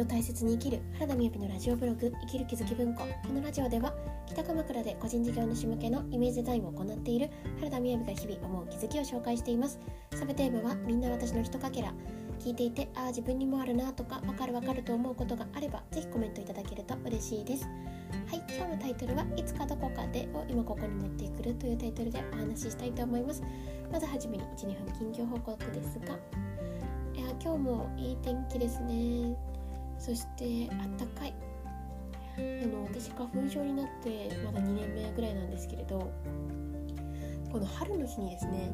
を大切に生きる原田美由のラジオブログ生きる気づき文庫。このラジオでは北鎌倉で個人事業主向けのイメージデザインを行っている原田美由が日々思う気づきを紹介しています。サブテーマはみんな私のひとかけら。聞いていてああ自分にもあるなとかわかるわかると思うことがあればぜひコメントいただけると嬉しいです。はい今日のタイトルはいつかどこかでを今ここに持ってくるというタイトルでお話ししたいと思います。まずはじめに12分近況報告ですが。いや今日もいい天気ですね。そしてあったかい。あの私花粉症になってまだ2年目ぐらいなんですけれどこの春の日にですね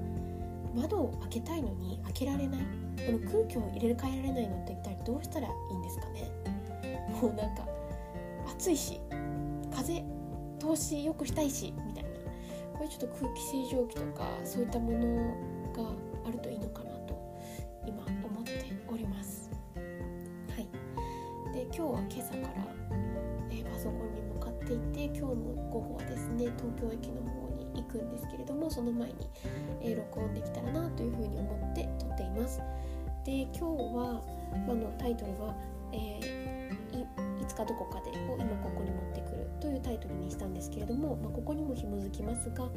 窓を開けたいのに開けられない。この空気を入れ替えられないのって一体どうしたらいいんですかね。もうなんか暑いし風通しよくしたいしみたいな。これちょっと空気清浄機とかそういったものがあるといいのかな。今日は今朝から、え、パソコンに向かっていて今日の午後はですね東京駅の方に行くんですけれどもその前に、え、録音できたらなというふうに思って撮っています。で今日は、あのタイトルは、えー、いつかどこかでを今ここに持ってくるというタイトルにしたんですけれども、まあ、ここにも紐づきますが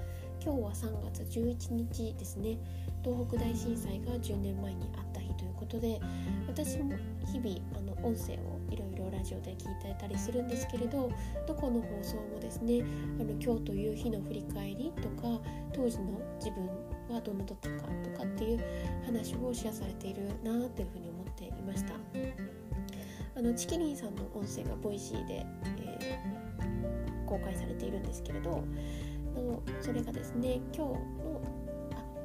今日は3月11日ですね。東北大震災が10年前にあったことで私も日々あの音声をいろいろラジオで聞いてたりするんですけれどどこの放送もですねあの今日という日の振り返りとか当時の自分はどんなだったかとかっていう話をシェアされているなというふうに思っていました。あのちきりんさんの音声が Voicy で、えー、公開されているんですけれどのそれがですね今日の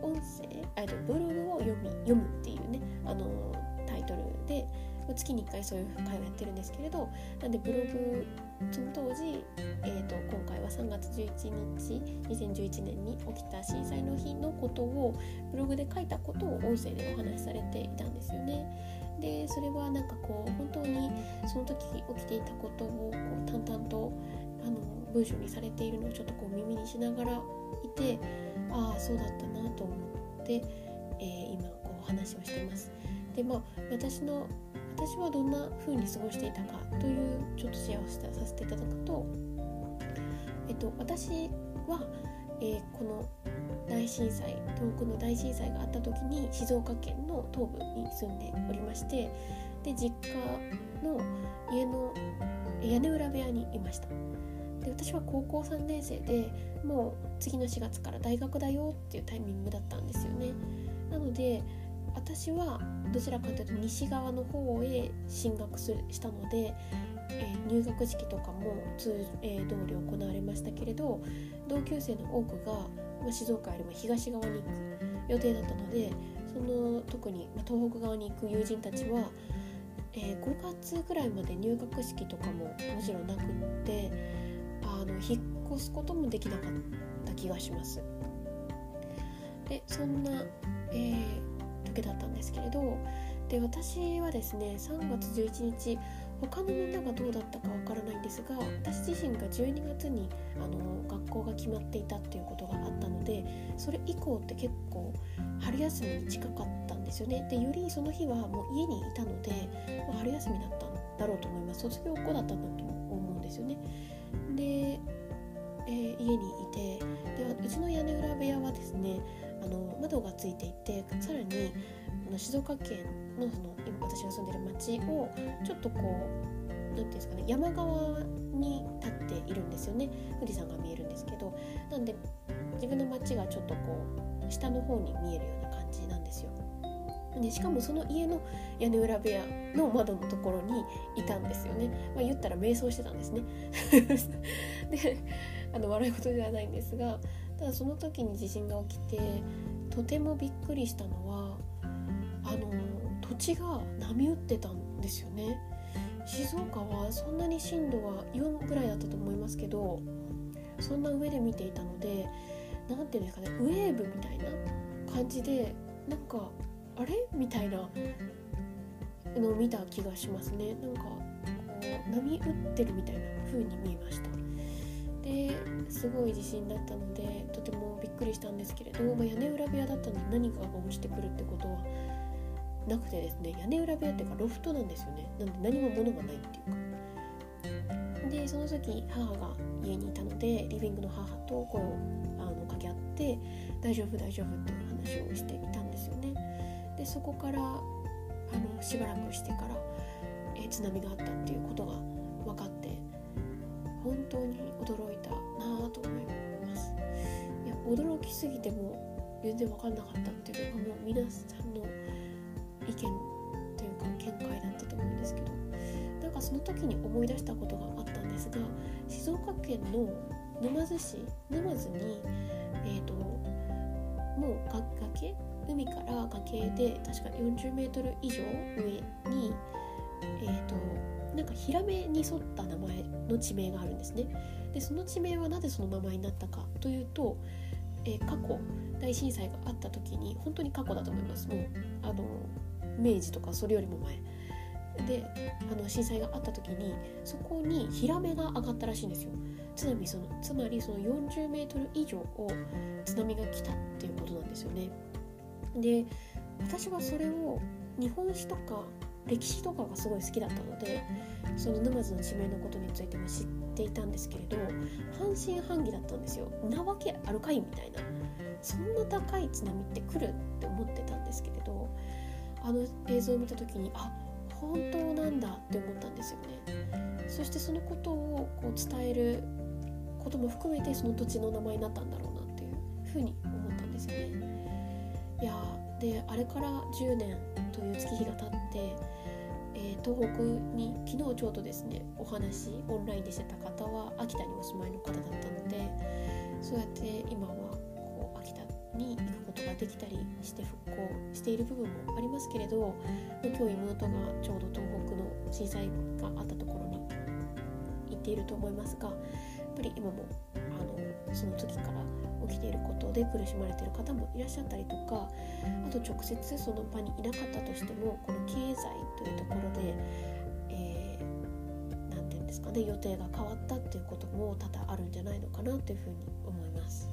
音声あブログを読み読むっていうねあのタイトルで月に1回そういう会をやってるんですけれどなんでブログその当時、えーと、今回は3月11日2011年に起きた震災の日のことをブログで書いたことを音声でお話しされていたんですよね。でそれはなんかこう本当にその時起きていたことをこう淡々とあの文章にされているのをちょっとこう耳にしながらいてああそうだったなと思って、えー、今こう話をしてます。でまあ私の私はどんな風に過ごしていたかというちょっとシェアをさせていただくと、えっと、私は、えー、この大震災東北の大震災があった時に静岡県の東部に住んでおりましてで実家の家の屋根裏部屋にいましたで私は高校3年生でもう次の4月から大学だよっていうタイミングだったんですよね。なので私はどちらかというと西側の方へ進学するしたので、えー、入学式とかも通,、えー、通り行われましたけれど同級生の多くが、まあ、静岡よりも東側に行く予定だったのでその特に、まあ、東北側に行く友人たちは、えー、5月ぐらいまで入学式とかももちろんなくっての引っ越すこともできなかった気がします。でそんな、えーけだったんですけれどで私はですね3月11日他のみんながどうだったかわからないんですが私自身が12月にあの学校が決まっていたっていうことがあったのでそれ以降って結構春休みに近かったんですよね。でよりその日はもう家にいたので、まあ、春休みだったんだろうと思います。卒業後だったんだと思うんですよね。で、えー、家にいてでうちの屋根裏部屋はですねあの窓がついていてさらにあの静岡県のその今私が住んでる町をちょっとこう何ていうんですかね山側に立っているんですよね富士山が見えるんですけどなんで自分の町がちょっとこう下の方に見えるような感じなんです。でしかもその家の屋根裏部屋の窓のところにいたんですよね、まあ、言ったら瞑想してたんですね。であの笑い事ではないんですがただその時に地震が起きてとてもびっくりしたのはあの土地が波打ってたんですよね。静岡はそんなに震度は4ぐらいだったと思いますけどそんな上で見ていたので何ていうんですかねウェーブみたいな感じでなんかあれ？みたいなのを見た気がしますね。なんかこう波打ってるみたいな風に見えました。ですごい地震だったのでとてもびっくりしたんですけれど、まあ、屋根裏部屋だったので何かが落ちてくるってことはなくてですね。屋根裏部屋っていうかロフトなんですよね。なんで何も物がないっていうか。でその時母が家にいたのでリビングの母と声をあの掛け合って大丈夫大丈夫っていう話をしていたんですよね。でそこからあのしばらくしてから、えー、津波があったっていうことが分かって本当に驚いたなぁと思います。いや驚きすぎても全然分かんなかったっていうのがもう皆さんの意見というか見解だったと思うんですけどなんかその時に思い出したことがあったんですが静岡県の沼津市沼津にえっ、ー、ともう崖海から崖で確か40メートル以上上にえっ、ー、となんかヒラメに沿った名前の地名があるんですね。でその地名はなぜその名前になったかというと、えー、過去大震災があった時に本当に過去だと思います。もうあの明治とかそれよりも前。であの震災があった時にそこにヒラメが上がったらしいんですよ。津波そのつまりその40メートル以上を津波が来たっていうことなんですよね。で私はそれを日本史とか歴史とかがすごい好きだったのでその沼津の地名のことについても知っていたんですけれど半信半疑だったんですよ。なわけあるかいみたいな。そんな高い津波って来るって思ってたんですけれどあの映像を見た時にあ本当なんだって思ったんですよね。そしてそのことをこう伝えることも含めてその土地の名前になったんだろうなっていうふうにであれから10年という月日が経って、えー、東北に昨日ちょうどですねお話オンラインでしてた方は秋田にお住まいの方だったのでそうやって今はこう秋田に行くことができたりして復興している部分もありますけれど今日妹がちょうど東北の震災があったところに行っていると思いますがやっぱり今もあのその時から起きていることで苦しまれている方もいらっしゃったりとかあと直接その場にいなかったとしてもこの経済というところで何、えー、て言うんですかね予定が変わったっていうことも多々あるんじゃないのかなというふうに思います。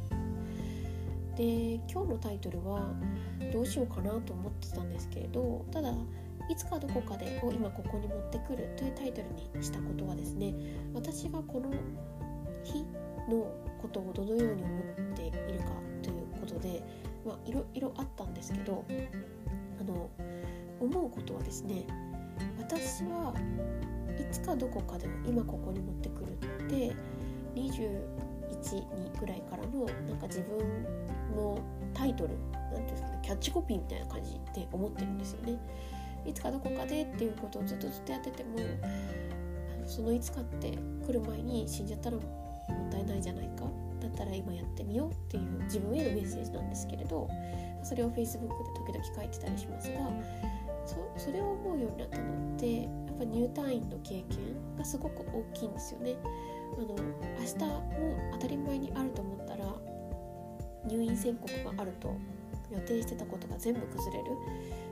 で今日のタイトルはどうしようかなと思ってたんですけれどただいつかどこかでを今ここに持ってくるというタイトルにしたことはですね私がこの日のことをどのように思っているかということで、まあ、いろいろあったんですけどあの思うことはですね私はいつかどこかで今ここに持ってくるって212ぐらいからのなんか自分のタイトル何ていうんですかねキャッチコピーみたいな感じで思ってるんですよね。いつかどこかでっていうことをずっとずっとやっててもあのそのいつかって来る前に死んじゃったらもったいないじゃないかだったら今やってみようっていう自分へのメッセージなんですけれどそれを Facebook で時々書いてたりしますがそれを思うようになったのってやっぱ入退院の経験がすごく大きいんですよね。あの明日も当たり前にあると思ったら入院宣告があると予定してたことが全部崩れる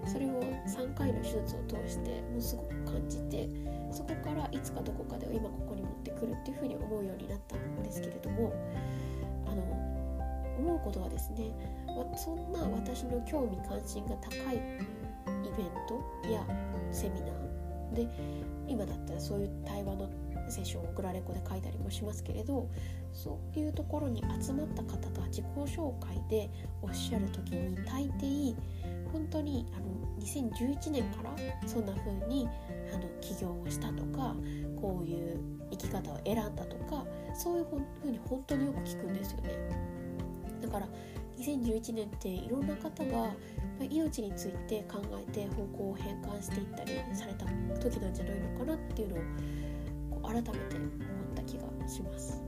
それを3回の手術を通してもうすごく感じてそこからいつかどこかで今ここにってくるっていうふうに思うようになったんですけれどもあの思うことはですねそんな私の興味関心が高いイベントやセミナーで今だったらそういう対話のセッションをグラレコで書いたりもしますけれどそういうところに集まった方が自己紹介でおっしゃる時に大抵本当にあの2011年からそんな風にあの起業をしたとかこういう生き方を選んだとかそういう風に本当によく聞くんですよね。だから2011年っていろんな方が命について考えて方向を変換していったりされた時なんじゃないのかなっていうのをこう改めて思った気がします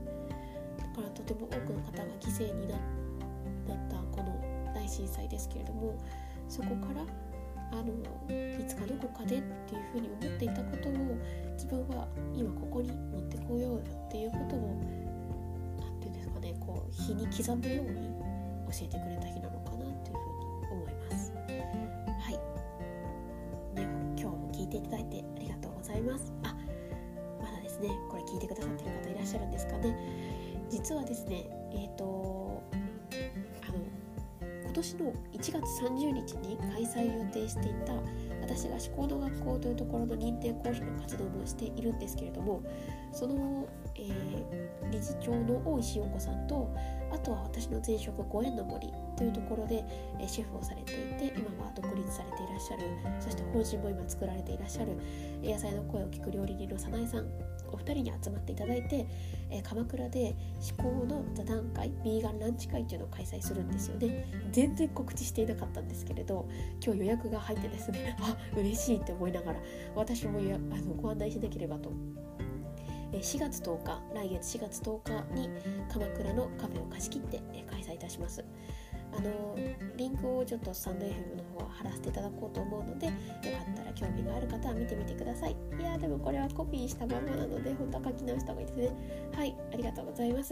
だからとても多くの方が犠牲になったこの大震災ですけれどもそこからあのいつかどこかでっていうふうに思っていたことを自分は今ここに持ってこようよっていうことを何て言うんですかねこう日に刻むように教えてくれた日なのかなというふうに思います。はいでは今日も聞いていただいてありがとうございます。あまだですねこれ聞いてくださってる方いらっしゃるんですかね。実はですねえっ、ー、と年の1月30日に開催予定していた私が至高の学校というところの認定講師の活動もしているんですけれどもその、えー、理事長の大石陽子さんとあとは私の前職ご縁の森というところで、え、シェフをされていて今は独立されていらっしゃるそして本心も今作られていらっしゃる野菜の声を聞く料理人の早苗さんお二人に集まっていただいて、え、鎌倉で思考の座談会ビーガンランチ会っていうのを開催するんですよね。全然告知していなかったんですけれど今日予約が入ってですね あ嬉しいって思いながら私もあのご案内しなければと。4月10日来月4月10日に鎌倉のカフェを貸し切って開催いたします。あのリンクをちょっとスタンド FM の方は貼らせていただこうと思うのでよかったら興味がある方は見てみてください。いやでもこれはコピーしたままなので本当は書き直した方がいいですね。はいありがとうございます。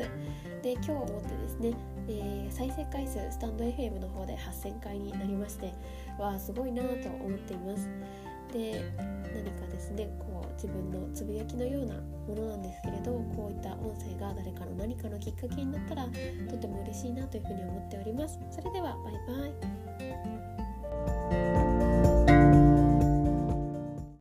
で今日思ってですね、えー、再生回数スタンド FM の方で8000回になりましてわあすごいなと思っています。で何かですねこう自分のつぶやきのようなものなんですけれどこういった音声が誰かの何かのきっかけになったらとても嬉しいなというふうに思っております。それではバイバイ。